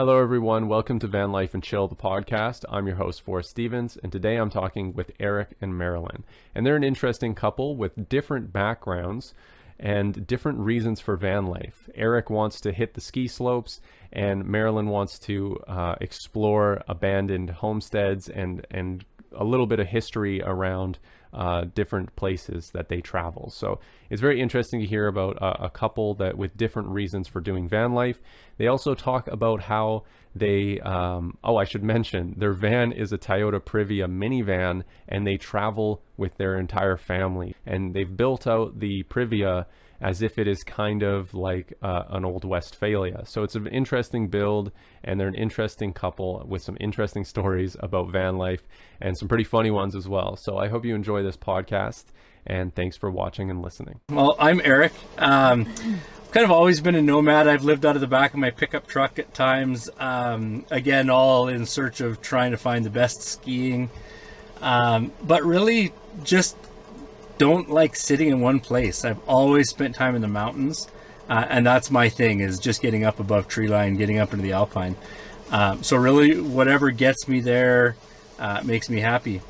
Hello, everyone. Welcome to Van Life and Chill, the podcast. I'm your host, Forrest Stevens, and today I'm talking with Eric and Marilyn. And they're an interesting couple with different backgrounds and different reasons for van life. Eric wants to hit the ski slopes, and Marilyn wants to uh, explore abandoned homesteads and and a little bit of history around uh, different places that they travel. So it's very interesting to hear about a, a, couple that with different reasons for doing van life. They also talk about how they, um, oh, I should mention, their van is a Toyota Previa minivan and they travel with their entire family. And they've built out the Previa as if it is kind of like uh, an old Westfalia. So it's an interesting build, and they're an interesting couple with some interesting stories about van life and some pretty funny ones as well. So I hope you enjoy this podcast, and thanks for watching and listening. Well, I'm Eric. Um, kind of always been a nomad. I've lived out of the back of my pickup truck at times. Um, again, all in search of trying to find the best skiing. Um, but really, just don't like sitting in one place. I've always spent time in the mountains, uh, and that's my thing is just getting up above tree line, getting up into the alpine. Um, so really, whatever gets me there uh, makes me happy.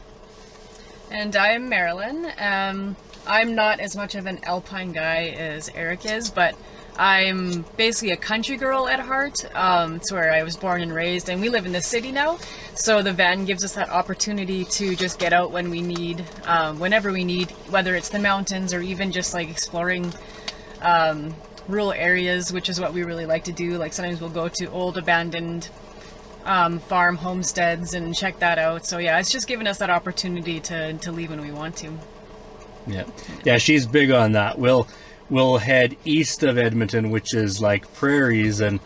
And I'm Marilyn. Um, I'm not as much of an alpine guy as Eric is, but I'm basically a country girl at heart. Um, it's where I was born and raised, and we live in the city now. So the van gives us that opportunity to just get out when we need, um, whenever we need, whether it's the mountains or even just like exploring um, rural areas, which is what we really like to do. Like sometimes we'll go to old abandoned um, farm homesteads and check that out. So yeah, it's just given us that opportunity to, to leave when we want to. Yeah, yeah, she's big on that. We'll we'll head east of Edmonton, which is like prairies, and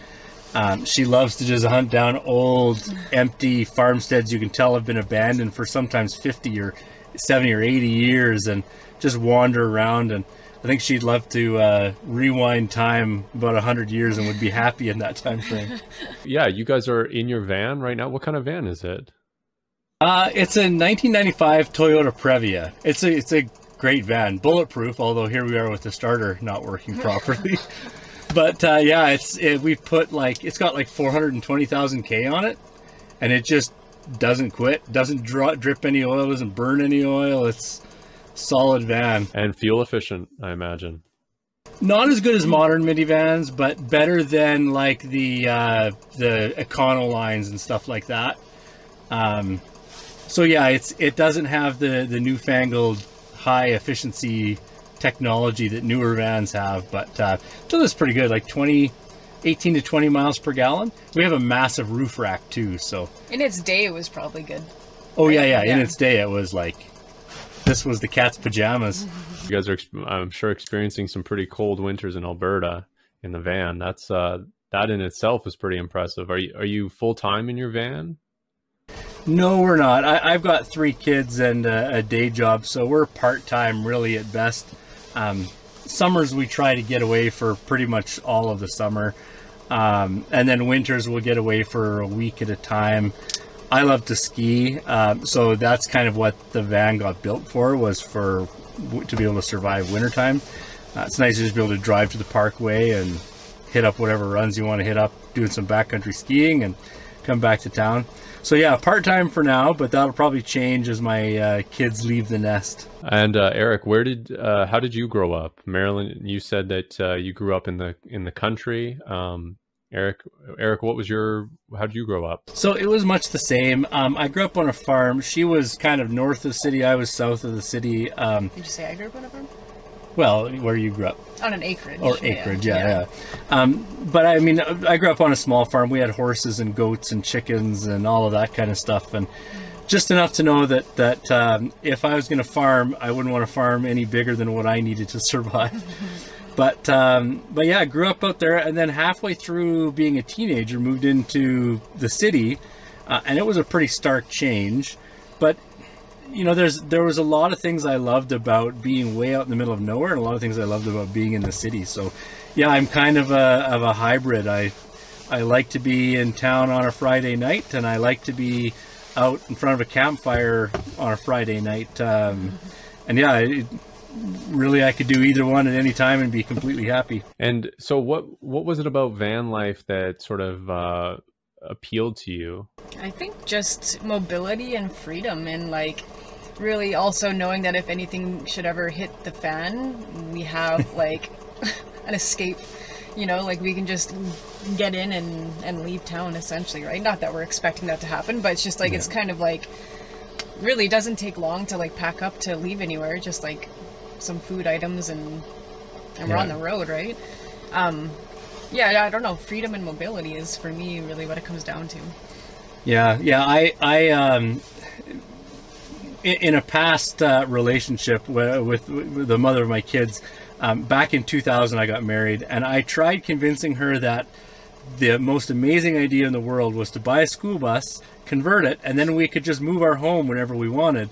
um, she loves to just hunt down old, empty farmsteads you can tell have been abandoned for sometimes 50 or 70 or 80 years and just wander around. And I think she'd love to uh, rewind time about 100 years and would be happy in that time frame. yeah, you guys are in your van right now. What kind of van is it? Uh, it's a 1995 Toyota Previa. It's a it's a great van, bulletproof. Although here we are with the starter not working properly. but uh, yeah, it's it, we put like it's got like 420,000 k on it, and it just doesn't quit, doesn't draw, drip any oil, doesn't burn any oil. It's solid van and fuel efficient, I imagine. Not as good as modern minivans, but better than like the uh, the Econolines and stuff like that. Um, so yeah, it's it doesn't have the the newfangled high efficiency technology that newer vans have, but uh, still is pretty good, like 20, 18 to 20 miles per gallon. We have a massive roof rack too, so. In its day, it was probably good. Oh right? yeah, yeah, yeah. In its day, it was like, this was the cat's pajamas. You guys are, I'm sure, experiencing some pretty cold winters in Alberta in the van. That's uh, that in itself is pretty impressive. Are you are you full time in your van? No, we're not. I, have got three kids and a, a day job, so we're part time really at best. Um, summers we try to get away for pretty much all of the summer, um, and then winters we'll get away for a week at a time. I love to ski, uh, so that's kind of what the van got built for was for to be able to survive wintertime. Uh, it's nice to just be able to drive to the parkway and hit up whatever runs you want to hit up, doing some backcountry skiing and come back to town. So yeah, part time for now, but that'll probably change as my uh, kids leave the nest. And uh, Eric, where did uh, how did you grow up? Marilyn, you said that uh, you grew up in the in the country. Um, Eric, Eric, what was your? How did you grow up? So it was much the same. Um, I grew up on a farm. She was kind of north of the city. I was south of the city. Um, did you say I grew up on a farm? Well, where you grew up? On an acreage. Or acreage, yeah, yeah. yeah. Um, but I mean, I grew up on a small farm. We had horses and goats and chickens and all of that kind of stuff, and just enough to know that that um, if I was going to farm, I wouldn't want to farm any bigger than what I needed to survive. But um, but yeah, I grew up out there, and then halfway through being a teenager, moved into the city, uh, and it was a pretty stark change. But you know, there's there was a lot of things I loved about being way out in the middle of nowhere, and a lot of things I loved about being in the city. So, yeah, I'm kind of a of a hybrid. I I like to be in town on a Friday night, and I like to be out in front of a campfire on a Friday night. Um, and yeah, it, really, I could do either one at any time and be completely happy. And so, what what was it about van life that sort of uh, appealed to you? I think just mobility and freedom and like really also knowing that if anything should ever hit the fan, we have like an escape. You know, like we can just get in and, and leave town essentially, right? Not that we're expecting that to happen, but it's just like it's kind of like really doesn't take long to like pack up to leave anywhere, just like some food items and and we're on the road, right? Um yeah, yeah, I don't know. Freedom and mobility is for me really what it comes down to. Yeah, yeah. I, I, um, in, a past uh, relationship with, with, with the mother of my kids, um, back in 2000, I got married, and I tried convincing her that the most amazing idea in the world was to buy a school bus, convert it, and then we could just move our home whenever we wanted.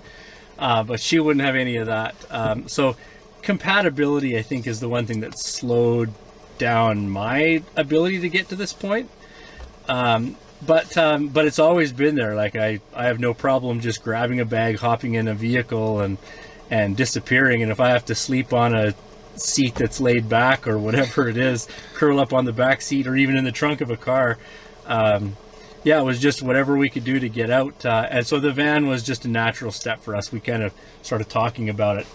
Uh, but she wouldn't have any of that. Um, so compatibility, I think, is the one thing that slowed down my ability to get to this point. Um, but um, but it's always been there. Like I, I have no problem just grabbing a bag, hopping in a vehicle, and and disappearing. And if I have to sleep on a seat that's laid back or whatever it is, curl up on the back seat or even in the trunk of a car. Um, yeah, it was just whatever we could do to get out. Uh, and so the van was just a natural step for us. We kind of started talking about it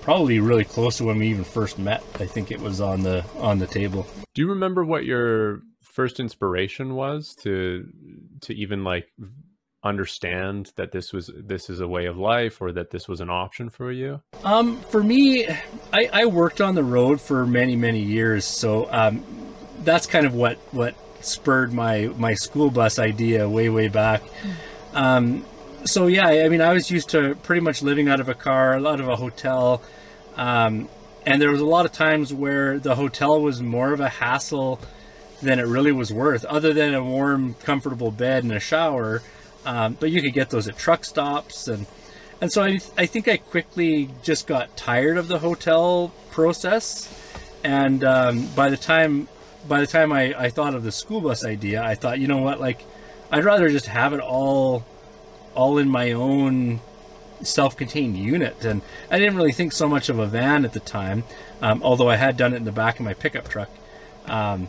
probably really close to when we even first met. I think it was on the on the table. Do you remember what your first inspiration was to to even like understand that this was this is a way of life or that this was an option for you? Um, for me, I, I worked on the road for many many years, so um, that's kind of what what spurred my my school bus idea way way back. Um, so yeah, I mean, I was used to pretty much living out of a car, a lot of a hotel, um, and there was a lot of times where the hotel was more of a hassle than it really was worth, other than a warm, comfortable bed and a shower. Um, but you could get those at truck stops, and and so I I think I quickly just got tired of the hotel process, and um, by the time by the time I, I thought of the school bus idea, I thought, you know what, like I'd rather just have it all all in my own self-contained unit and i didn't really think so much of a van at the time um, although i had done it in the back of my pickup truck. Um,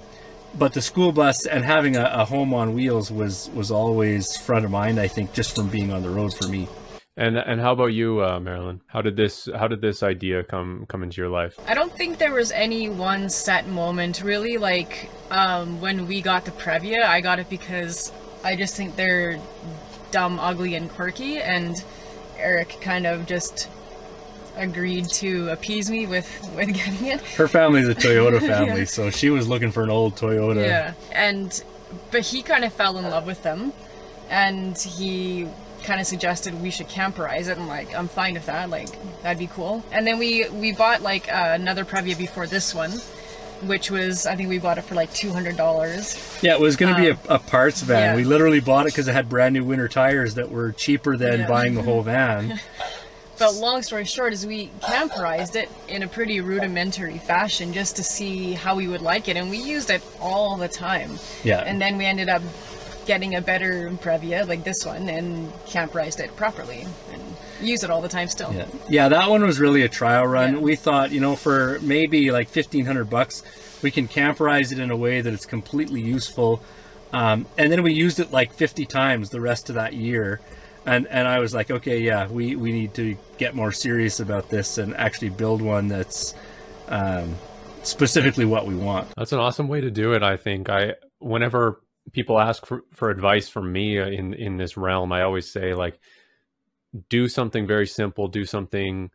but the school bus and having a, a home on wheels was was always front of mind i think just from being on the road for me And and how about you, uh, Marilyn? How did this how did this idea come come into your life? I don't think there was any one set moment really. Like um, when we got the Previa, I got it because I just think they're dumb, ugly, and quirky, and Eric kind of just agreed to appease me with with getting it. her family's a toyota family so she was looking for an old toyota Yeah, and but he kind of fell in love with them, and he kind of suggested we should camperize it. and like, I'm fine with that. Like, that'd be cool. And then we we bought like uh, another Previa before this one, which was I think we bought it for like two hundred dollars. Yeah, it was going to be a, a parts van. Um, yeah. We literally bought it because it had brand new winter tires that were cheaper than Yeah. buying the whole van. But long story short is we camperized it in a pretty rudimentary fashion just to see how we would like it, and we used it all the time. Yeah. And then we ended up getting a better Previa like this one and camperized it properly and use it all the time still. Yeah. yeah, that one was really a trial run. Yeah. We thought, you know, for maybe like fifteen hundred bucks, we can camperize it in a way that it's completely useful. Um, and then we used it like fifty times the rest of that year, and and I was like, okay, yeah, we we need to get more serious about this and actually build one that's um, specifically what we want. That's an awesome way to do it. I think I whenever people ask for, for advice from me uh, in in this realm, I always say like do something very simple, do something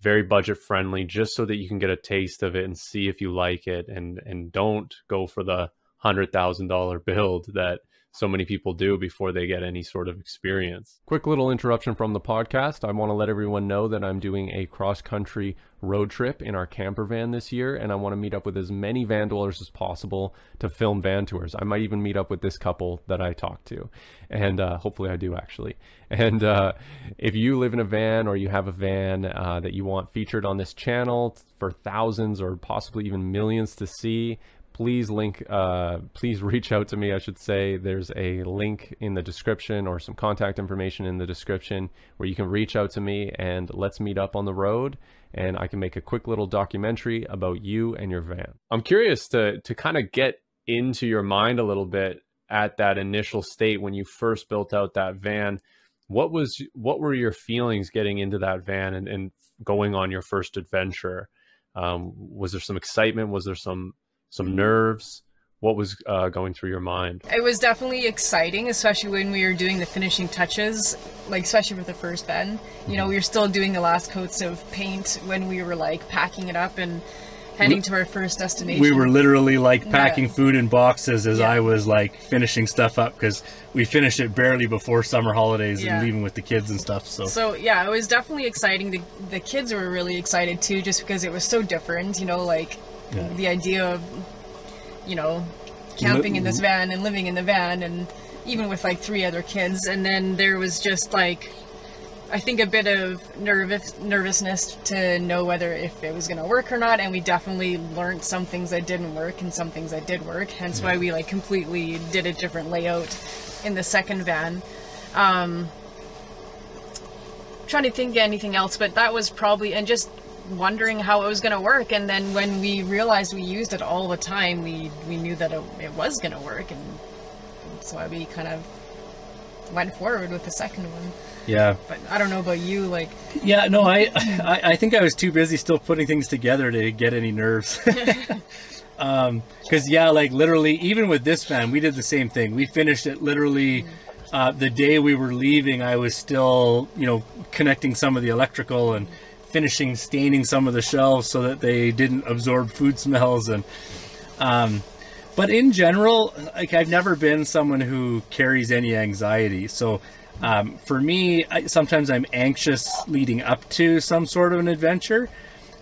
very budget friendly just so that you can get a taste of it and see if you like it and and don't go for the $100,000 build that so many people do before they get any sort of experience. Quick little interruption from the podcast. I want to let everyone know that I'm doing a cross country road trip in our camper van this year, and I want to meet up with as many van dwellers as possible to film van tours. I might even meet up with this couple that I talked to, and uh, hopefully I do actually. And uh, if you live in a van or you have a van uh, that you want featured on this channel for thousands or possibly even millions to see, please link uh, please reach out to me i should say there's a link in the description or some contact information in the description where you can reach out to me and let's meet up on the road and i can make a quick little documentary about you and your van i'm curious to to kind of get into your mind a little bit at that initial state when you first built out that van, what was what were your feelings getting into that van and, and going on your first adventure? Um, was there some excitement? Was there some some nerves? What was uh, going through your mind? It was definitely exciting, especially when we were doing the finishing touches, like especially with the first van. You know, we were still doing the last coats of paint when we were like packing it up and heading to our first destination. We were literally like packing Yeah. food in boxes as Yeah. I was like finishing stuff up because we finished it barely before summer holidays Yeah. and leaving with the kids and stuff. So, So yeah, it was definitely exciting. The the kids were really excited too, just because it was so different. You know, like Yeah. the idea of, you know, camping in this van and living in the van, and even with like three other kids. And then there was just like, I think a bit of nervous nervousness to know whether if it was gonna work or not. And we definitely learned some things that didn't work and some things that did work. Hence why we like completely did a different layout in the second van. Um, trying to think of anything else, but that was probably and just wondering how it was going to work. And then when we realized we used it all the time, we we knew that it, it was going to work, and that's why we kind of went forward with the second one. yeah. But I don't know about you, like Yeah, no, I, I I think I was too busy still putting things together to get any nerves. um, because yeah, like literally, even with this fan we did the same thing. We finished it literally uh, the day we were leaving. I was still, you know, connecting some of the electrical and finishing staining some of the shelves so that they didn't absorb food smells and. Um, but in general, like I've never been someone who carries any anxiety. So um, for me, I, sometimes I'm anxious leading up to some sort of an adventure.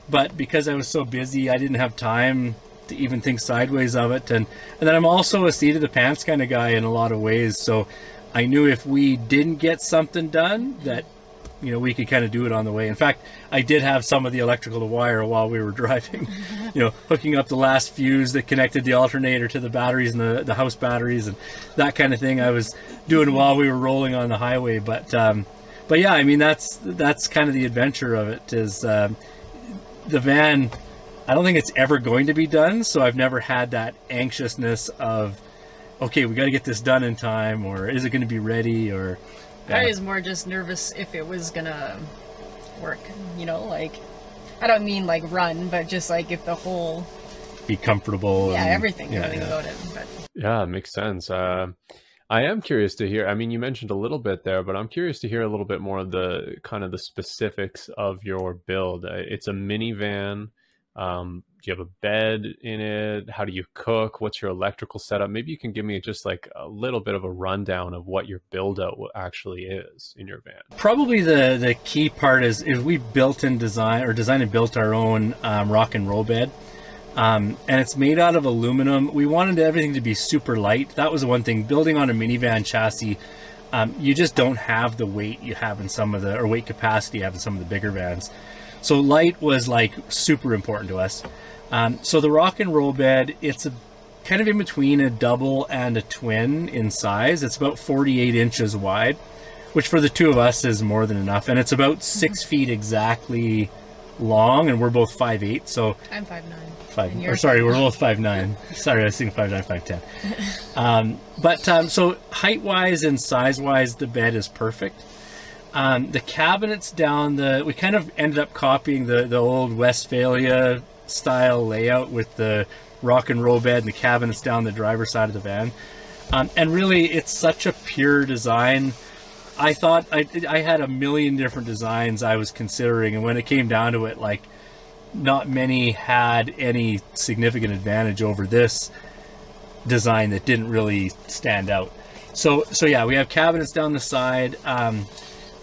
But because I was so busy, I didn't have time to even think sideways of it. And and then I'm also a seat of the pants kind of guy in a lot of ways. So I knew if we didn't get something done, that you know we could kind of do it on the way. In fact, I did have some of the electrical to wire while we were driving. you know, hooking up the last fuse that connected the alternator to the batteries and the, the house batteries and that kind of thing. I was doing while we were rolling on the highway. But um, but yeah, I mean that's that's kind of the adventure of it. Is um, the van? I don't think it's ever going to be done. So I've never had that anxiousness of okay, we got to get this done in time, or is it going to be ready, or I was more just nervous if it was gonna work. You know, like I don't mean like run, but just like if the whole be comfortable. yeah and- everything yeah, everything yeah. about it. But Yeah, makes sense. Uh, I am curious to hear. I mean, you mentioned a little bit there, but I'm curious to hear a little bit more of the kind of the specifics of your build. Uh, It's a minivan. Um, do you have a bed in it? How do you cook? What's your electrical setup? Maybe you can give me just like a little bit of a rundown of what your build out actually is in your van. Probably the the key part is is we built and design or designed and built our own um, rock and roll bed. Um, and it's made out of aluminum. We wanted everything to be super light. That was the one thing. Building on a minivan chassis, um, you just don't have the weight you have in some of the or weight capacity you have in some of the bigger vans. So light was like super important to us. Um, so the rock and roll bed, it's a kind of in between a double and a twin in size. It's about 48 inches wide, which for the two of us is more than enough. And it's about 6 feet exactly long, and we're both 5'8. So I'm five nine. five. Or sorry, we're both five nine. sorry, I was thinking five nine, five ten. Um, but um, so height wise and size wise, the bed is perfect. Um, the cabinets down the we kind of ended up copying the the old Westfalia style layout with the rock and roll bed and the cabinets down the driver's side of the van. Um, and really, it's such a pure design. I thought I, I had a million different designs I was considering, and when it came down to it, like not many had any significant advantage over this design that didn't really stand out. So so yeah, we have cabinets down the side, um,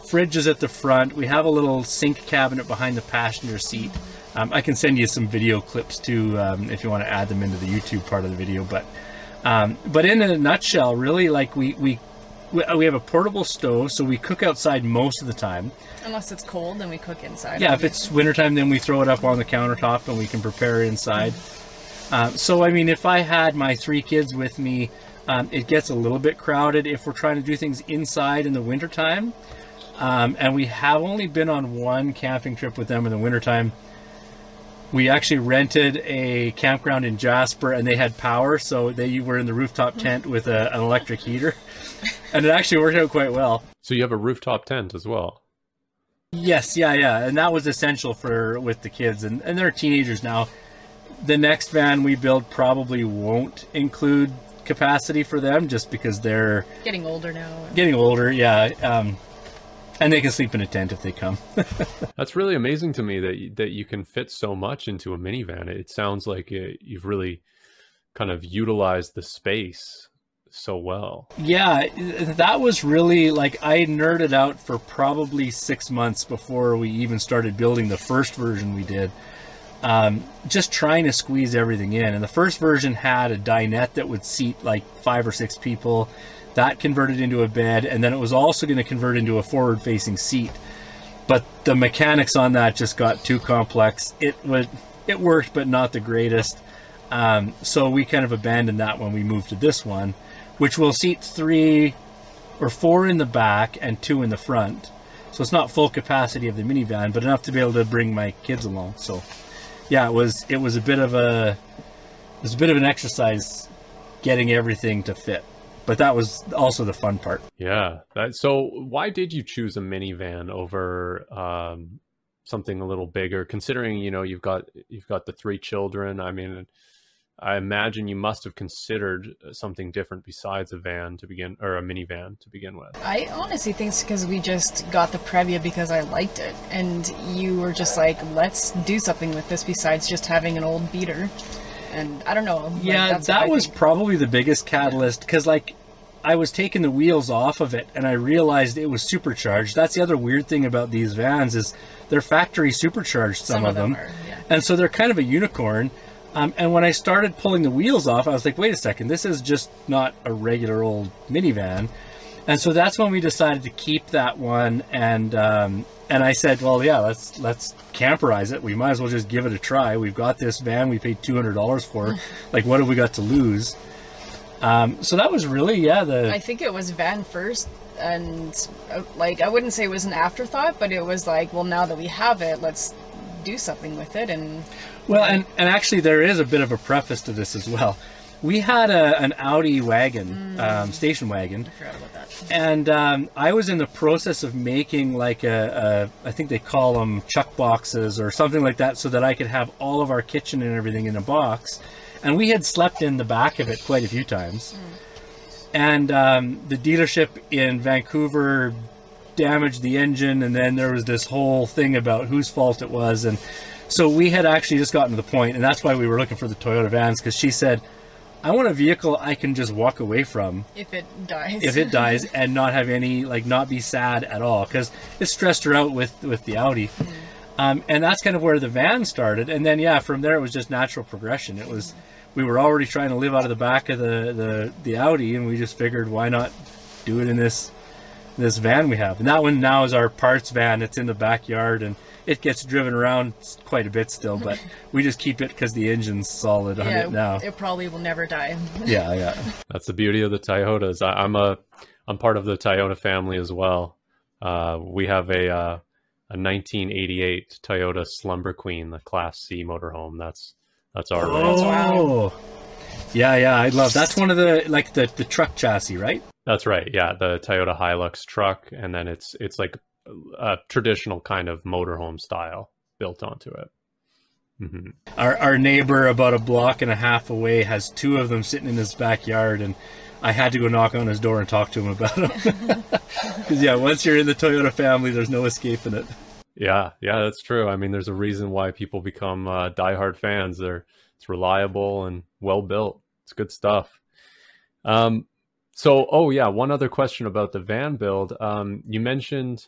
fridges at the front. We have a little sink cabinet behind the passenger seat. Um, I can send you some video clips too um, if you want to add them into the YouTube part of the video. But um, but in a nutshell, really, like we we we have a portable stove, so we cook outside most of the time. Unless it's cold, then we cook inside. Yeah, if it's wintertime, then we throw it up on the countertop and we can prepare inside. Um, so, I mean, if I had my three kids with me, um, it gets a little bit crowded if we're trying to do things inside in the wintertime. Um, and we have only been on one camping trip with them in the wintertime. We actually rented a campground in Jasper and they had power, so they were in the rooftop tent with a, an electric heater. And it actually worked out quite well. So you have a rooftop tent as well. Yes, yeah, yeah. And that was essential for with the kids and, and they're teenagers now. The next van we build probably won't include capacity for them just because they're Getting older now. getting older, yeah. Um, and they can sleep in a tent if they come. That's really amazing to me that you, that you can fit so much into a minivan. It sounds like uh you've really kind of utilized the space so well. Yeah, that was really like I nerded out for probably six months before we even started building the first version we did. Um, just trying to squeeze everything in. And the first version had a dinette that would seat like five or six people. That converted into a bed, and then it was also going to convert into a forward facing seat. But the mechanics on that just got too complex. It would it worked, but not the greatest. Um, so we kind of abandoned that when we moved to this one, which will seat three or four in the back and two in the front. So it's not full capacity of the minivan, but enough to be able to bring my kids along. So yeah, it was it was a bit of a it was a bit of an exercise getting everything to fit. But that was also the fun part. Yeah. That, so why did you choose a minivan over um, something a little bigger? Considering you know you've got you've got the three children. I mean, I imagine you must have considered something different besides a van to begin or a minivan to begin with. I honestly think it's because we just got the Previa because I liked it, and you were just like, let's do something with this besides just having an old beater. And I don't know. like, Yeah, that's that was think. probably the biggest catalyst because, like, I was taking the wheels off of it and I realized it was supercharged. That's the other weird thing about these vans is they're factory supercharged. Some, of them, are, yeah. and so they're kind of a unicorn. Um, and when I started pulling the wheels off, I was like, wait a second, this is just not a regular old minivan. And so that's when we decided to keep that one. And um, and I said, well, yeah, let's let's camperize it. We might as well just give it a try. We've got this van. We paid two hundred dollars for. like, what have we got to lose? Um, so that was really, yeah, the I think it was van first, and uh, like I wouldn't say it was an afterthought, but it was like, well, now that we have it, let's do something with it. And Well, and, and actually, there is a bit of a preface to this as well. We had a, an Audi wagon, um, station wagon, I forgot about that. and um, I was in the process of making like a, a, I think they call them chuck boxes or something like that, so that I could have all of our kitchen and everything in a box. And we had slept in the back of it quite a few times. And um, the dealership in Vancouver damaged the engine, and then there was this whole thing about whose fault it was. And so we had actually just gotten to the point, and that's why we were looking for the Toyota vans because she said, I want a vehicle I can just walk away from If it dies. if it dies and not have any like not be sad at all because it stressed her out with with the Audi. Um, and that's kind of where the van started, and then yeah, from there it was just natural progression. It was we were already trying to live out of the back of the the, the Audi, and we just figured why not do it in this this van we have. And that one now is our parts van. It's in the backyard and it gets driven around quite a bit still, but we just keep it because the engine's solid on it now. it probably will never die. yeah, yeah. That's the beauty of the Toyotas. I, I'm a I'm part of the Toyota family as well. Uh, we have a uh, a 1988 Toyota Slumber Queen, the Class C motorhome. That's that's our race. Oh, yeah, yeah. I love. That's one of the like the the truck chassis, right? That's right. Yeah, the Toyota Hilux truck, and then it's it's like a traditional kind of motorhome style built onto it. Mm -hmm. Our our neighbor about a block and a half away has two of them sitting in his backyard, and I had to go knock on his door and talk to him about them. Because yeah, once you're in the Toyota family, there's no escaping it. Yeah, yeah, that's true. I mean, there's a reason why people become uh, diehard fans. They're it's reliable and well built. It's good stuff. Um, so, oh yeah, one other question about the van build. Um, you mentioned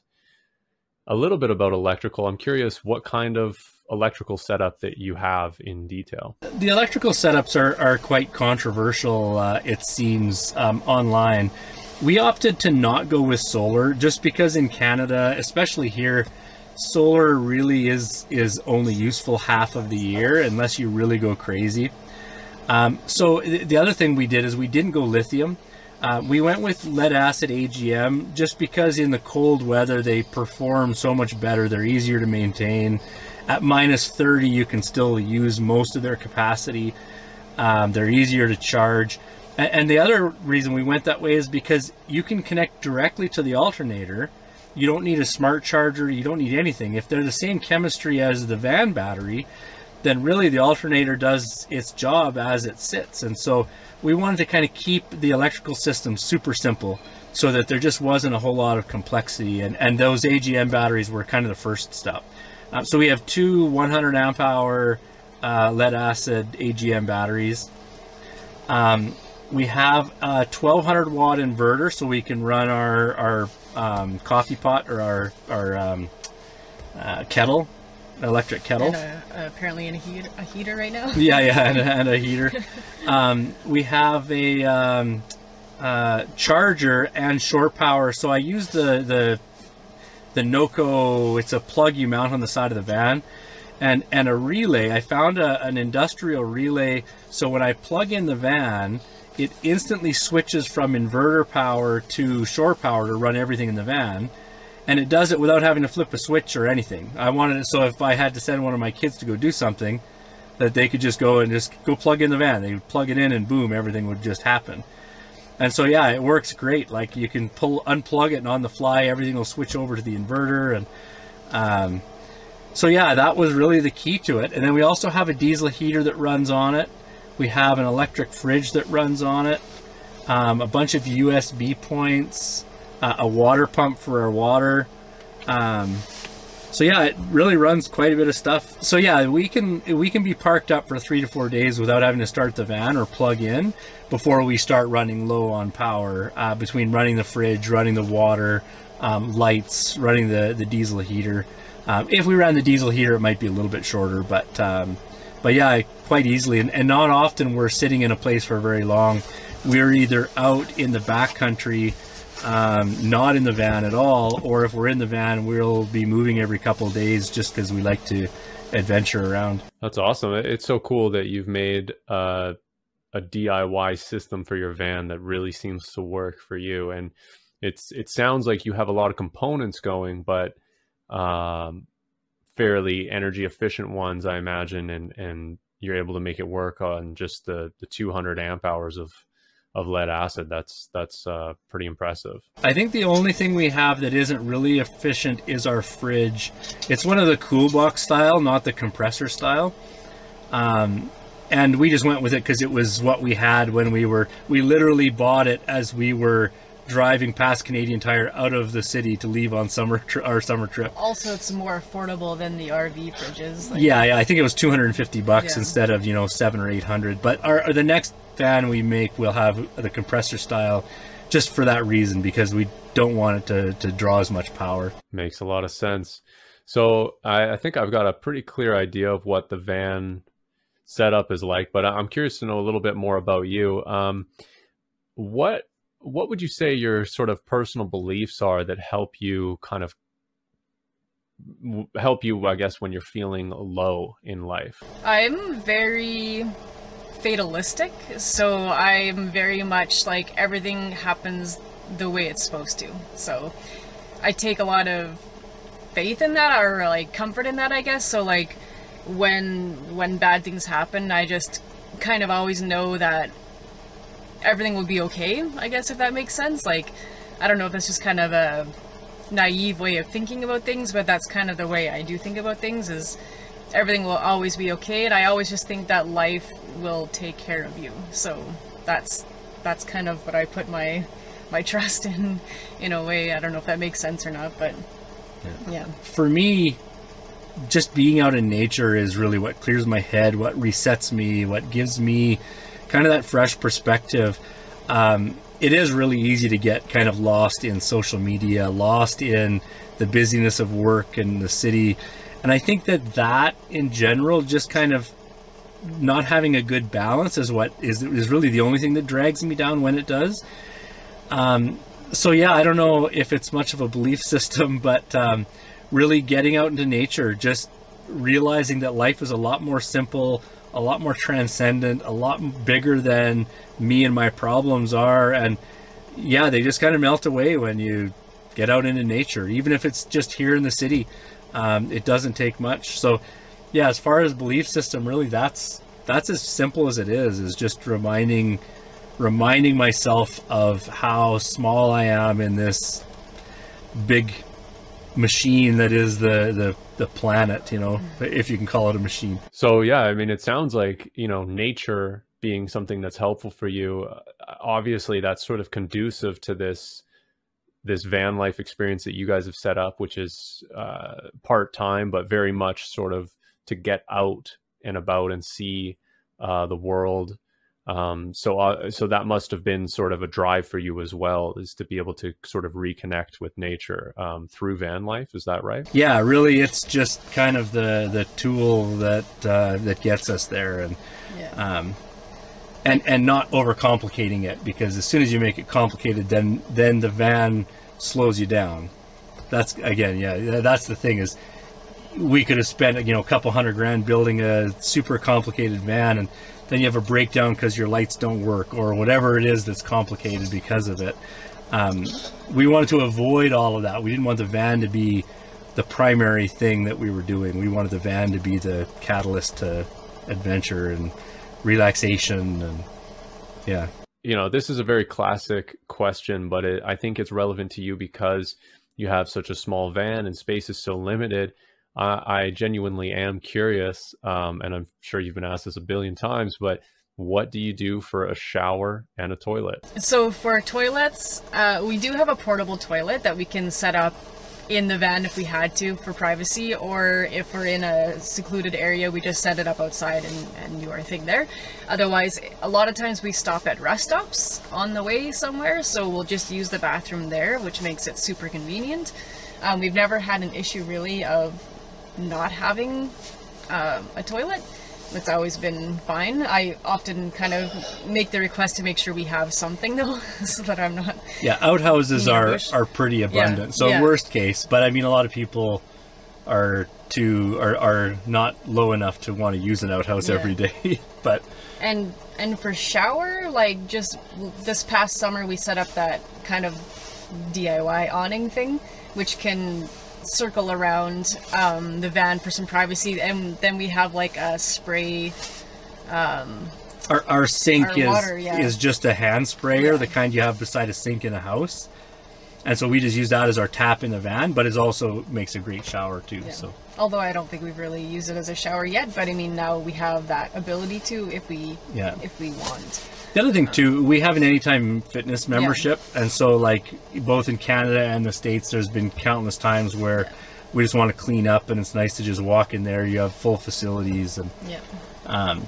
a little bit about electrical. I'm curious what kind of electrical setup that you have in detail. The electrical setups are, are quite controversial, uh, it seems, um, online. We opted to not go with solar just because in Canada, especially here, solar really is is only useful half of the year unless you really go crazy. Um, so th- the other thing we did is we didn't go lithium. Uh, we went with lead acid AGM just because in the cold weather they perform so much better. They're easier to maintain, at minus 30, you can still use most of their capacity. Um, they're easier to charge. And, and the other reason we went that way is because you can connect directly to the alternator. You don't need a smart charger. You don't need anything. If they're the same chemistry as the van battery, then really the alternator does its job as it sits. And so we wanted to kind of keep the electrical system super simple so that there just wasn't a whole lot of complexity. And, and those AGM batteries were kind of the first step. Um, so we have two 100 amp hour uh, lead acid AGM batteries. Um, we have a 1200 watt inverter so we can run our, our um, coffee pot or our, our um, uh, kettle electric kettle. A, apparently in a, heat, a heater right now. yeah, yeah, and a, and a heater. um, we have a um, uh, charger and shore power. So I use the the the Noco. It's a plug you mount on the side of the van, and and a relay. I found a, an industrial relay. So when I plug in the van, it instantly switches from inverter power to shore power to run everything in the van and it does it without having to flip a switch or anything. I wanted it so if I had to send one of my kids to go do something, that they could just go and just go plug in the van. They would plug it in and boom, everything would just happen. And so yeah, it works great. Like you can pull unplug it and on the fly, everything will switch over to the inverter and um, so yeah, that was really the key to it. And then we also have a diesel heater that runs on it. We have an electric fridge that runs on it. Um, a bunch of USB points uh, a water pump for our water. Um, so yeah, it really runs quite a bit of stuff. So yeah, we can we can be parked up for three to four days without having to start the van or plug in before we start running low on power. Uh, between running the fridge, running the water, um, lights, running the the diesel heater. Um, if we ran the diesel heater, it might be a little bit shorter, but um, but yeah, quite easily. And, and not often we're sitting in a place for very long. We're either out in the backcountry um, not in the van at all, or if we're in the van, we'll be moving every couple days just because we like to adventure around. That's awesome. It's so cool that you've made uh, a DIY system for your van that really seems to work for you. And it's it sounds like you have a lot of components going, but um, fairly energy efficient ones, I imagine, and and you're able to make it work on just the the 200 amp hours of of lead acid. That's that's uh, pretty impressive. I think the only thing we have that isn't really efficient is our fridge. It's one of the cool box style, not the compressor style. Um, and we just went with it because it was what we had when we were. We literally bought it as we were driving past Canadian Tire out of the city to leave on summer tri- our summer trip. Also, it's more affordable than the RV fridges. Like, yeah, yeah, I think it was 250 bucks Yeah. instead of you know seven or eight hundred. But our the next fan we make will have the compressor style, just for that reason because we don't want it to to draw as much power. Makes a lot of sense. So I, I think I've got a pretty clear idea of what the van setup is like, but I'm curious to know a little bit more about you. Um, what what would you say your sort of personal beliefs are that help you kind of help you, I guess, when you're feeling low in life? I'm very fatalistic, so I'm very much like everything happens the way it's supposed to. So I take a lot of faith in that or like comfort in that, I guess. So like when when bad things happen, I just kind of always know that everything will be okay, I guess if that makes sense. Like I don't know if that's just kind of a naive way of thinking about things, but that's kind of the way I do think about things is everything will always be okay and I always just think that life will take care of you. So that's that's kind of what I put my my trust in in a way. I don't know if that makes sense or not, but yeah. For me, just being out in nature is really what clears my head, what resets me, what gives me kind of that fresh perspective. Um, it is really easy to get kind of lost in social media, lost in the busyness of work and the city. And I think that that in general, just kind of not having a good balance is what is, is really the only thing that drags me down when it does. Um, so yeah, I don't know if it's much of a belief system, but um, really getting out into nature, just realizing that life is a lot more simple, a lot more transcendent, a lot bigger than me and my problems are, and yeah, they just kind of melt away when you get out into nature, even if it's just here in the city. Um, it doesn't take much. So, yeah, as far as belief system, really, that's that's as simple as it is. Is just reminding reminding myself of how small I am in this big machine that is the the the planet. You know, if you can call it a machine. So yeah, I mean, it sounds like you know nature being something that's helpful for you. Uh, obviously, that's sort of conducive to this this van life experience that you guys have set up, which is uh, part time, but very much sort of to get out and about and see uh, the world. Um, so, uh, so that must have been sort of a drive for you as well, is to be able to sort of reconnect with nature um, through van life. Is that right? Yeah, really, it's just kind of the the tool that uh, that gets us there, and Yeah. um, and and not overcomplicating it because as soon as you make it complicated, then then the van slows you down. That's again, yeah, that's the thing is we could have spent you know a couple hundred grand building a super complicated van and then you have a breakdown because your lights don't work or whatever it is that's complicated because of it. Um, we wanted to avoid all of that. We didn't want the van to be the primary thing that we were doing. We wanted the van to be the catalyst to adventure and relaxation and yeah you know, this is a very classic question, but it, I think it's relevant to you because you have such a small van and space is so limited. I, I genuinely am curious, um, and I'm sure you've been asked this a billion times, but what do you do for a shower and a toilet? So for toilets, uh, we do have a portable toilet that we can set up in the van if we had to for privacy, or if we're in a secluded area, we just set it up outside and, and do our thing there. Otherwise, a lot of times we stop at rest stops on the way somewhere, so we'll just use the bathroom there, which makes it super convenient. Um, we've never had an issue really of not having um, a toilet. It's always been fine. I often kind of make the request to make sure we have something though, so that I'm not. yeah outhouses are are pretty abundant so yeah. worst case but i mean a lot of people are too are, are not low enough to want to use an outhouse Yeah. every day but And and for shower, like just this past summer, we set up that kind of DIY awning thing, which can circle around um, the van for some privacy, and then we have like a spray. Our, our sink Our is water, yeah. is just a hand sprayer, Yeah. the kind you have beside a sink in a house, and so we just use that as our tap in the van. But it also makes a great shower too. Yeah. So Although I don't think we've really used it as a shower yet, but I mean now we have that ability to if we Yeah. if we want. the other thing too, we have an Anytime Fitness membership, and so like both in Canada and the states, there's been countless times where we just want to clean up, and it's nice to just walk in there. You have full facilities, and Yeah. um,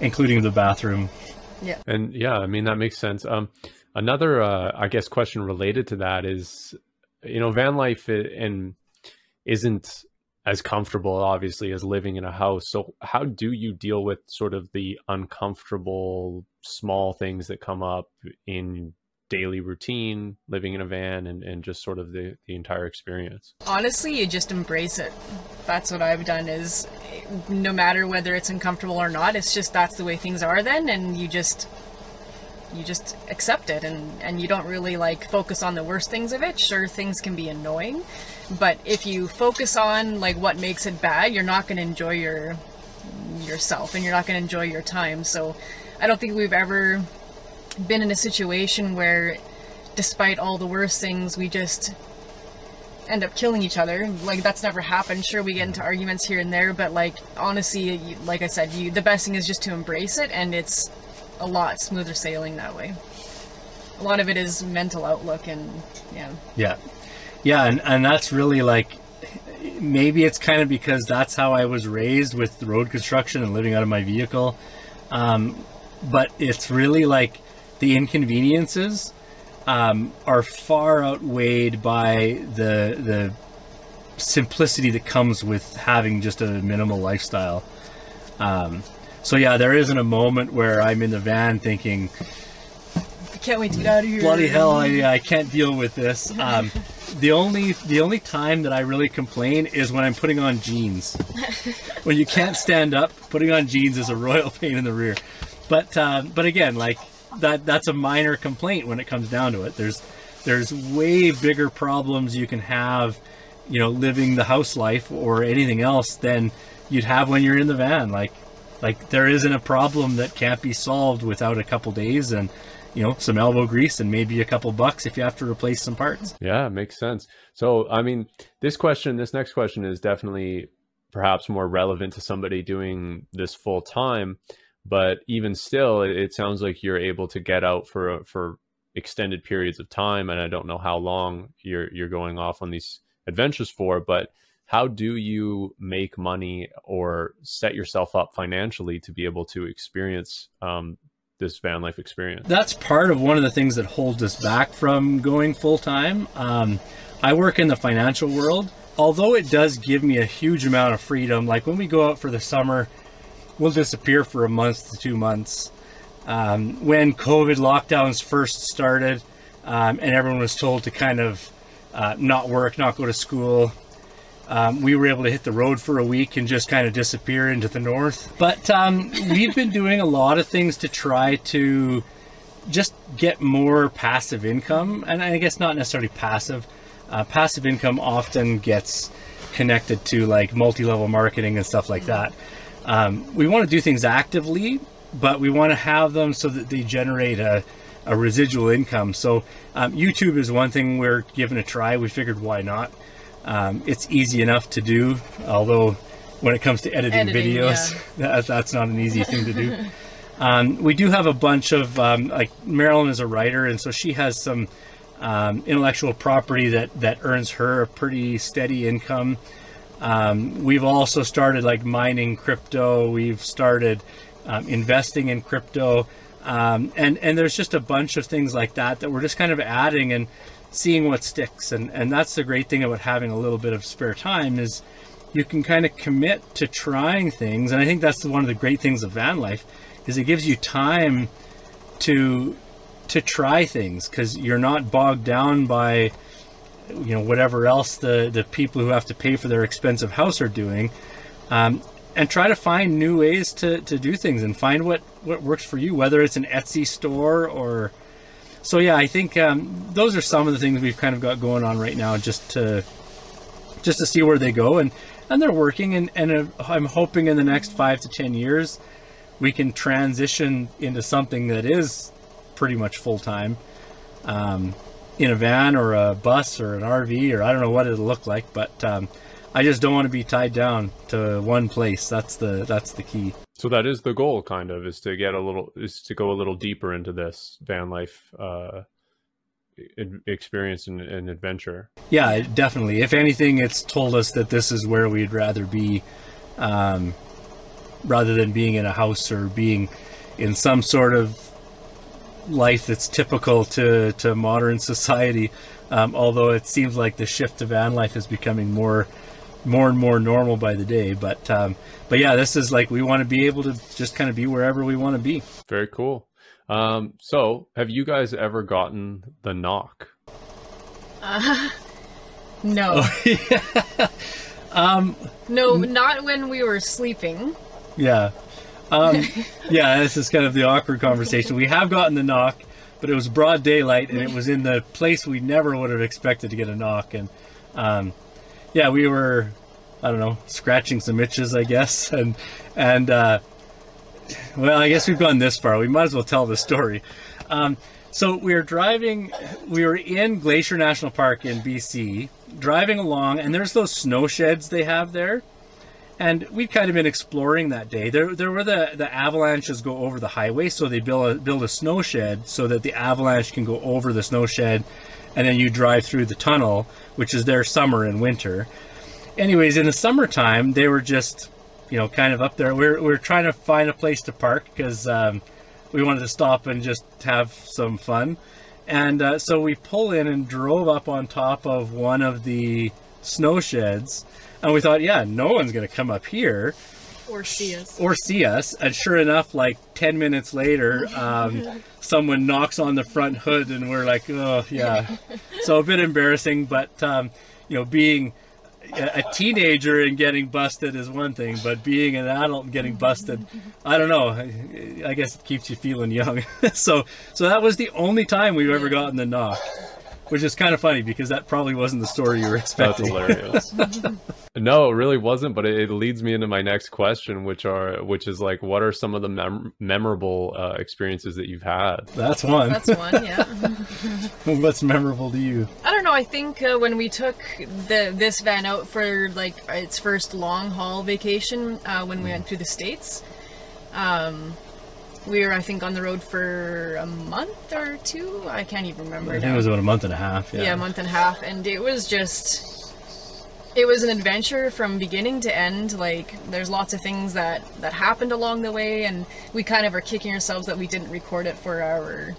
including the bathroom. Yeah. And yeah, I mean that makes sense. Um, another, uh, I guess, question related to that is, you know, van life and isn't as comfortable, obviously, as living in a house. So, how do you deal with sort of the uncomfortable small things that come up in daily routine, living in a van, and, and just sort of the the entire experience? honestly you just embrace it that's what i've done is no matter whether it's uncomfortable or not it's just that's the way things are then and you just you just accept it and and you don't really like focus on the worst things of it sure things can be annoying but if you focus on like what makes it bad you're not going to enjoy your yourself and you're not going to enjoy your time so i don't think we've ever been in a situation where despite all the worst things we just end up killing each other. Like that's never happened. Sure, we get into arguments here and there, but like honestly, like I said, you the best thing is just to embrace it, and it's a lot smoother sailing that way. A lot of it is mental outlook, and yeah, Yeah, yeah, and and that's really like maybe it's kind of because that's how I was raised with road construction and living out of my vehicle. Um, but it's really like the inconveniences um, are far outweighed by the the simplicity that comes with having just a minimal lifestyle. Um, so yeah, there isn't a moment where I'm in the van thinking, I can't wait to get out of here. bloody hell I, I can't deal with this um, the only the only time that i really complain is when i'm putting on jeans when you can't stand up putting on jeans is a royal pain in the rear but um, but again like that that's a minor complaint when it comes down to it there's there's way bigger problems you can have you know, living the house life or anything else than you'd have when you're in the van. Like, like there isn't a problem that can't be solved without a couple days and you know some elbow grease and maybe a couple bucks if you have to replace some parts. Yeah, makes sense. So, I mean, this question, this next question is definitely perhaps more relevant to somebody doing this full time, but even still, it, it sounds like you're able to get out for for extended periods of time, and I don't know how long you're you're going off on these adventures for, but how do you make money or set yourself up financially to be able to experience um, this van life experience? That's part of one of the things that holds us back from going full time. Um, I work in the financial world. Although it does give me a huge amount of freedom, like when we go out for the summer, we'll disappear for a month to two months. Um, when COVID lockdowns first started, um, and everyone was told to kind of uh, not work, not go to school, um, we were able to hit the road for a week and just kind of disappear into the north. But um, we've been doing a lot of things to try to just get more passive income, and I guess not necessarily passive. Uh, passive income often gets connected to like multi-level marketing and stuff like that. Um, we want to do things actively, but we want to have them so that they generate a, a residual income. So um, YouTube is one thing we're giving a try. We figured why not. Um, it's easy enough to do, although when it comes to editing, Editing, videos, that, that's not an easy thing to do. Um, we do have a bunch of um, like Marilyn is a writer, and so she has some um, intellectual property that that earns her a pretty steady income. Um, we've also started like mining crypto. We've started um, investing in crypto, um, and and there's just a bunch of things like that that we're just kind of adding and seeing what sticks. And and that's the great thing about having a little bit of spare time is you can kind of commit to trying things. And I think that's one of the great things of van life is it gives you time to to try things because you're not bogged down by you know whatever else the the people who have to pay for their expensive house are doing um, and try to find new ways to, to do things and find what what works for you whether it's an etsy store or so yeah i think um, those are some of the things we've kind of got going on right now just to just to see where they go and and they're working and and uh, i'm hoping in the next five to ten years we can transition into something that is pretty much full time um, in a van or a bus or an RV or I don't know what it'll look like, but um, I just don't want to be tied down to one place. That's the that's the key. So that is the goal, kind of, is to get a little, is to go a little deeper into this van life uh, experience and, and adventure. Yeah, definitely. If anything, it's told us that this is where we'd rather be, um, rather than being in a house or being in some sort of life that's typical to, to modern society. Um, although it seems like the shift to van life is becoming more, more and more normal by the day. But um, but yeah, this is like we want to be able to just kind of be wherever we want to be. Very cool. Um, so, have you guys ever gotten the knock? No, Um, no, not when we were sleeping. Yeah. Um, yeah, this is kind of the awkward conversation. We have gotten the knock, but it was broad daylight and it was in the place we never would have expected to get a knock. And um, yeah, we were, I don't know, scratching some itches, I guess. And, and uh, well, I guess we've gone this far. We might as well tell the story. Um, so we were driving, we were in Glacier National Park in BC, driving along, and there's those snow sheds they have there and we'd kind of been exploring that day. There, there were the, the avalanches go over the highway, so they build a build a snow shed so that the avalanche can go over the snow shed, and then you drive through the tunnel, which is their summer and winter. Anyways, in the summertime, they were just, you know, kind of up there. We're we're trying to find a place to park because um, we wanted to stop and just have some fun, and uh, so we pull in and drove up on top of one of the snow sheds and we thought, yeah, no one's going to come up here Or see us. or see us. And sure enough, like 10 minutes later, um, someone knocks on the front hood and we're like, oh, yeah. So a bit embarrassing, but, um, you know, being a teenager and getting busted is one thing, but being an adult and getting busted, I don't know. I, I guess it keeps you feeling young. so, so that was the only time we've ever gotten the knock. Which is kind of funny because that probably wasn't the story you were expecting. That's expecting. hilarious. no, it really wasn't, but it, it leads me into my next question, which are which is like, what are some of the mem- memorable uh, experiences that you've had? That's one. That's one, yeah. What's memorable to you? I don't know. I think uh, when we took the this van out for like its first long haul vacation, uh, when we went through the states, um, we were I think on the road for a month or two. I can't even remember. I think now. it was about a month and a half. Yeah. yeah, a month and a half, and it was just. It was an adventure from beginning to end. Like, there's lots of things that that happened along the way, and we kind of are kicking ourselves that we didn't record it for our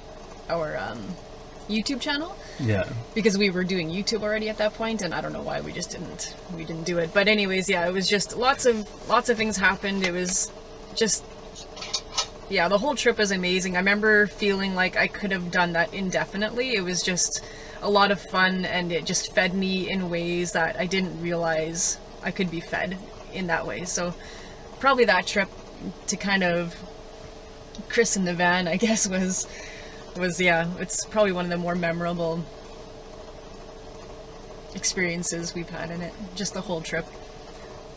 our um, YouTube channel Yeah. because we were doing YouTube already at that point, and I don't know why we just didn't we didn't do it. But anyways, yeah, it was just lots of lots of things happened. It was just yeah, the whole trip was amazing. I remember feeling like I could have done that indefinitely. It was just a lot of fun, and it just fed me in ways that I didn't realize I could be fed in that way. So probably that trip to kind of Chris in the van, I guess, was was yeah, it's probably one of the more memorable experiences we've had in it. Just the whole trip.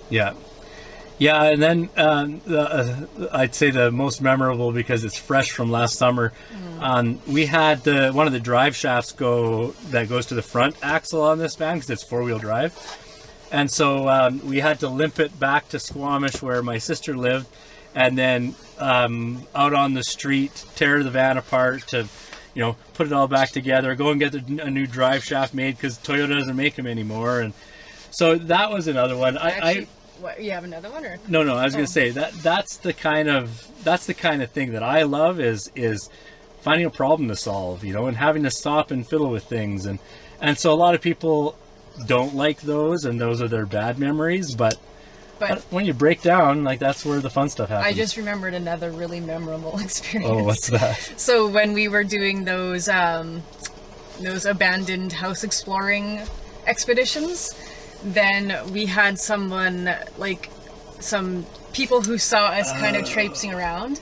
Yeah. Yeah, and then um, the, uh, I'd say the most memorable because it's fresh from last summer. Um, we had the one of the drive shafts go that goes to the front axle on this van because it's four wheel drive, and so um, we had to limp it back to Squamish where my sister lived, and then um, out on the street tear the van apart to, you know, put it all back together, go and get the, a new drive shaft made because Toyota doesn't make them anymore, and so that was another one. I, I Actually, what, you have another one or? no, no, I was Oh. gonna say that that's the kind of that's the kind of thing that I love is is finding a problem to solve, you know, and having to stop and fiddle with things and and so a lot of people don't like those and those are their bad memories, but But when you break down, like that's where the fun stuff happens. I just remembered another really memorable experience. Oh, what's that? So when we were doing those um, those abandoned house exploring expeditions, then we had someone like some people who saw us kind of uh. traipsing around.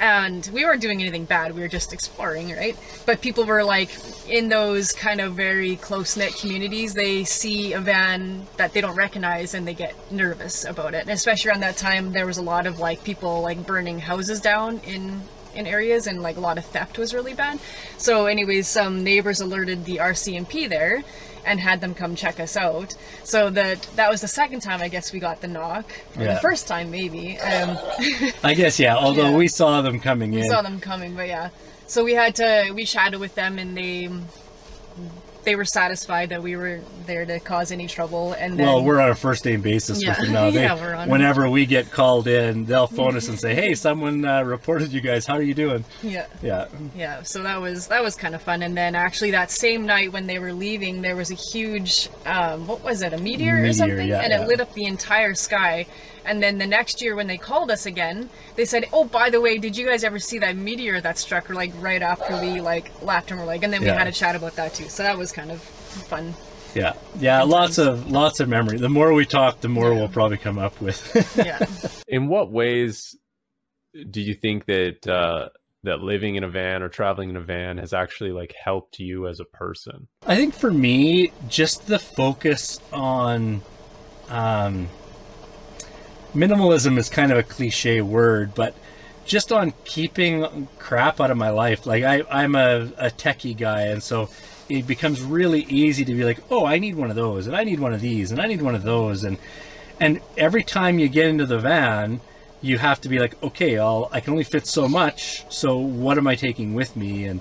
And we weren't doing anything bad, we were just exploring, right? But people were like in those kind of very close knit communities, they see a van that they don't recognize and they get nervous about it. And especially around that time, there was a lot of like people like burning houses down in in areas and like a lot of theft was really bad. So anyways, some neighbors alerted the RCMP there and had them come check us out. So that that was the second time I guess we got the knock. Yeah. the first time maybe. Um I guess yeah. Although Yeah. we saw them coming in. we saw them coming, but yeah. So we had to we chatted with them and they they were satisfied that we were there to cause any trouble and then well, we're on a first name basis Yeah. with them now. They, Yeah, we're on- whenever we get called in, they'll phone us and say, "Hey, someone uh, reported you guys. How are you doing?" yeah. Yeah. Yeah, so that was that was kind of fun. And then actually that same night when they were leaving, there was a huge um, what was it, a meteor, Meteor, or something, yeah, and it lit up the entire sky. And then the next year when they called us again, they said, "Oh, by the way, did you guys ever see that meteor that struck?" Or like right after we like laughed and we're like, and then we Yeah. had a chat about that too. So that was kind of fun. Yeah, yeah, lots of lots of memory. The more we talk, the more Yeah. we'll probably come up with. Yeah, In what ways do you think that uh, that living in a van or traveling in a van has actually like helped you as a person? I think for me, just the focus on um, minimalism is kind of a cliche word, but just on keeping crap out of my life. Like I, I'm a, a techie guy, and so it becomes really easy to be like, oh, I need one of those, and I need one of these, and I need one of those, and and every time you get into the van, you have to be like, okay, I'll, I can only fit so much, so what am I taking with me? And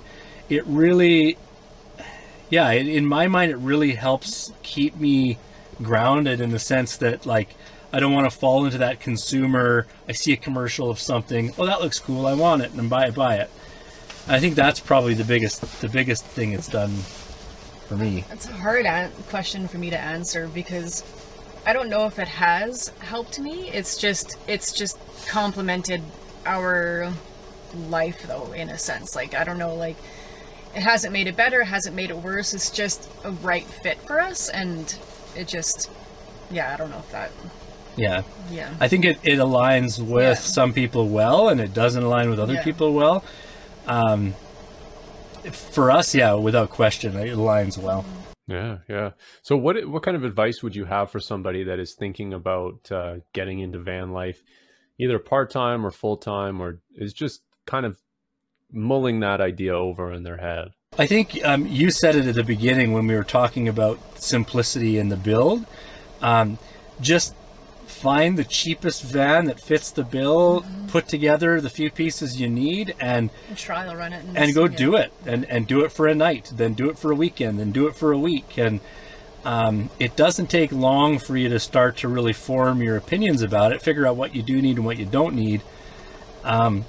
it really, yeah, in in my mind, it really helps keep me grounded in the sense that like I don't want to fall into that consumer. I see a commercial of something, oh, that looks cool, I want it, and buy it, buy it. I think that's probably the biggest, the biggest thing it's done for me. it's a hard an- question for me to answer because I don't know if it has helped me. It's just it's just complemented our life though in a sense. Like I don't know like it hasn't made it better, it hasn't made it worse. It's just a right fit for us and it just yeah, I don't know if that Yeah, yeah. I think it, it aligns with Yeah. some people well, and it doesn't align with other Yeah. people well. Um, for us, yeah, without question, it aligns well. Yeah, yeah. So, what what kind of advice would you have for somebody that is thinking about uh, getting into van life, either part time or full time, or is just kind of mulling that idea over in their head? I think um, you said it at the beginning when we were talking about simplicity in the build. Um, just find the cheapest van that fits the bill, mm-hmm. put together the few pieces you need, and, and trial run it, and, and go do it, and and do it for a night, then do it for a weekend, then do it for a week, and um, it doesn't take long for you to start to really form your opinions about it, figure out what you do need and what you don't need. Um,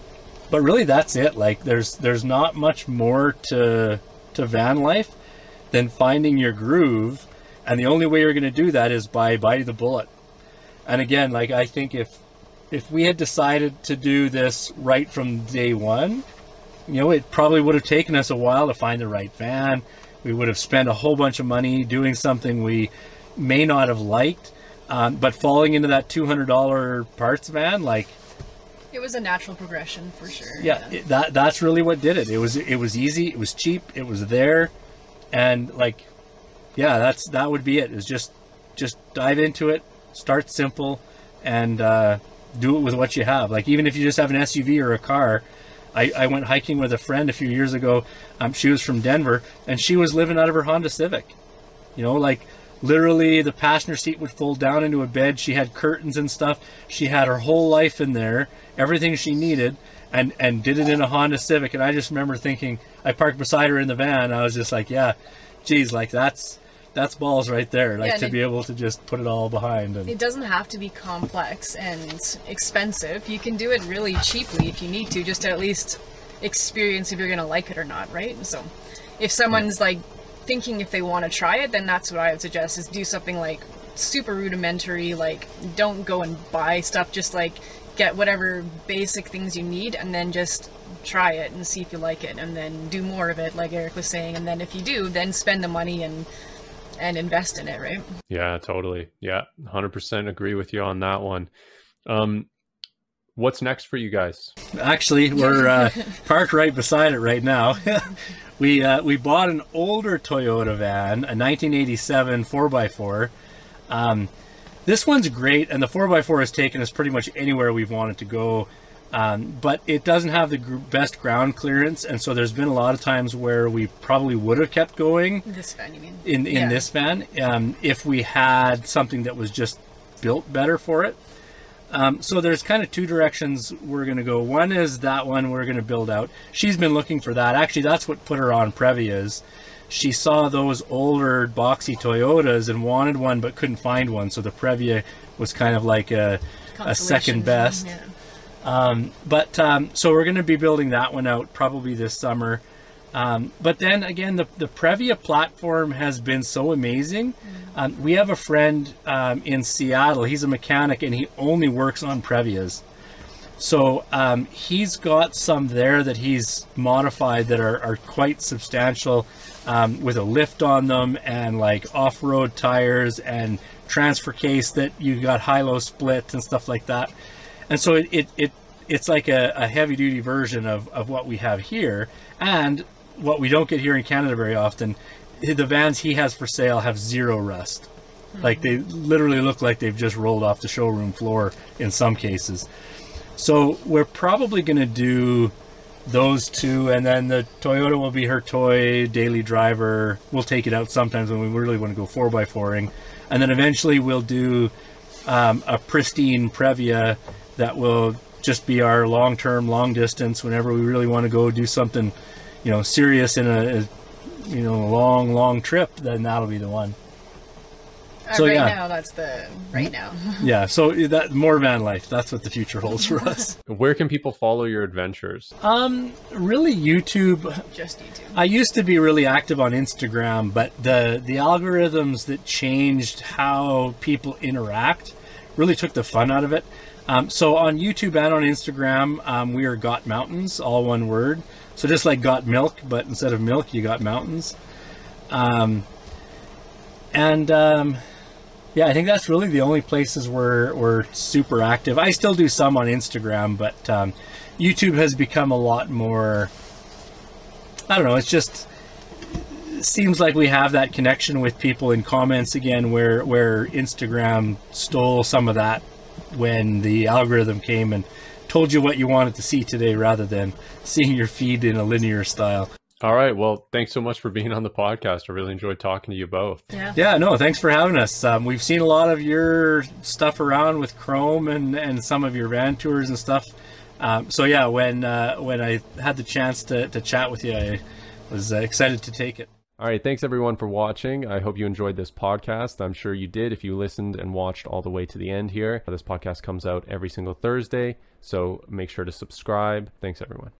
but really, that's it. Like, there's there's not much more to to van life than finding your groove, and the only way you're going to do that is by biting the bullet and again, like I think if if we had decided to do this right from day one, you know, it probably would have taken us a while to find the right van. We would have spent a whole bunch of money doing something we may not have liked. Um, but falling into that two hundred dollar parts van, like it was a natural progression for sure. Yeah, yeah. It, that that's really what did it. It was it was easy. It was cheap. It was there, and like, yeah, that's that would be it. Is just just dive into it, start simple and uh, do it with what you have. Like even if you just have an SUV or a car. I, I went hiking with a friend a few years ago. Um, she was from Denver and she was living out of her Honda Civic. You know, like literally the passenger seat would fold down into a bed. She had curtains and stuff. She had her whole life in there, everything she needed, and and did it in a Honda Civic. And I just remember thinking, I parked beside her in the van. I was just like, yeah, geez, like that's that's balls right there. Like yeah, to it, be able to just put it all behind. And... It doesn't have to be complex and expensive. You can do it really cheaply if you need to, just to at least experience if you're gonna like it or not, right? So, if someone's like thinking if they want to try it, then that's what I would suggest: is do something like super rudimentary. Like, don't go and buy stuff. Just like get whatever basic things you need, and then just try it and see if you like it and then do more of it like eric was saying and then if you do then spend the money and and invest in it, right? Yeah, totally. Yeah, 100% agree with you on that one. Um, what's next for you guys? Actually, we're uh, parked right beside it right now. we uh, we bought an older Toyota van, a 1987 4x4. Um, this one's great, and the 4x4 has taken us pretty much anywhere we've wanted to go. Um, but it doesn't have the gr- best ground clearance, and so there's been a lot of times where we probably would have kept going. This van, you mean? In in yeah. this van, um, if we had something that was just built better for it. Um, so there's kind of two directions we're going to go. One is that one we're going to build out. She's been looking for that. Actually, that's what put her on Previas. She saw those older boxy Toyotas and wanted one but couldn't find one. So the Previa was kind of like a, a second best. Yeah. Um, but um, so we're going to be building that one out probably this summer. Um, but then again, the, the Previa platform has been so amazing. Um, we have a friend um, in Seattle. He's a mechanic and he only works on Previas. So um, he's got some there that he's modified that are, are quite substantial with a lift on them and like off-road tires and transfer case that you got high-low split and stuff like that and so it, it, it it's like a, a heavy duty version of, of what we have here. And what we don't get here in Canada very often the vans he has for sale have zero rust. Mm-hmm. like they literally look like they've just rolled off the showroom floor in some cases. So we're probably going to do those two and then the Toyota will be her toy daily driver. We'll take it out sometimes when we really want to go 4x4ing and then eventually we'll do um, a pristine Previa that will just be our long term, long distance whenever we really want to go do something, you know, serious in a, a you know, long, long trip, then that'll be the one. Uh, so right yeah. now, that's the right now. yeah, so that more van life. That's what the future holds for us. Where can people follow your adventures? Um, really YouTube. Just YouTube. I used to be really active on Instagram, but the the algorithms that changed how people interact really took the fun out of it. Um, so on YouTube and on Instagram, um, we are Got Mountains, all one word. So just like Got Milk, but instead of milk, you got mountains. Um, and um, yeah, I think that's really the only places where we're super active. I still do some on Instagram, but um, YouTube has become a lot more. I don't know. It's just seems like we have that connection with people in comments again, where where Instagram stole some of that when the algorithm came and told you what you wanted to see today, rather than seeing your feed in a linear style. All right. Well, thanks so much for being on the podcast. I really enjoyed talking to you both. Yeah. Yeah, no, thanks for having us. Um, we've seen a lot of your stuff around with Chrome and, and some of your van tours and stuff. Um, so yeah, when uh, when I had the chance to, to chat with you, I was uh, excited to take it. All right. Thanks everyone for watching. I hope you enjoyed this podcast. I'm sure you did if you listened and watched all the way to the end here. This podcast comes out every single Thursday. So make sure to subscribe. Thanks everyone.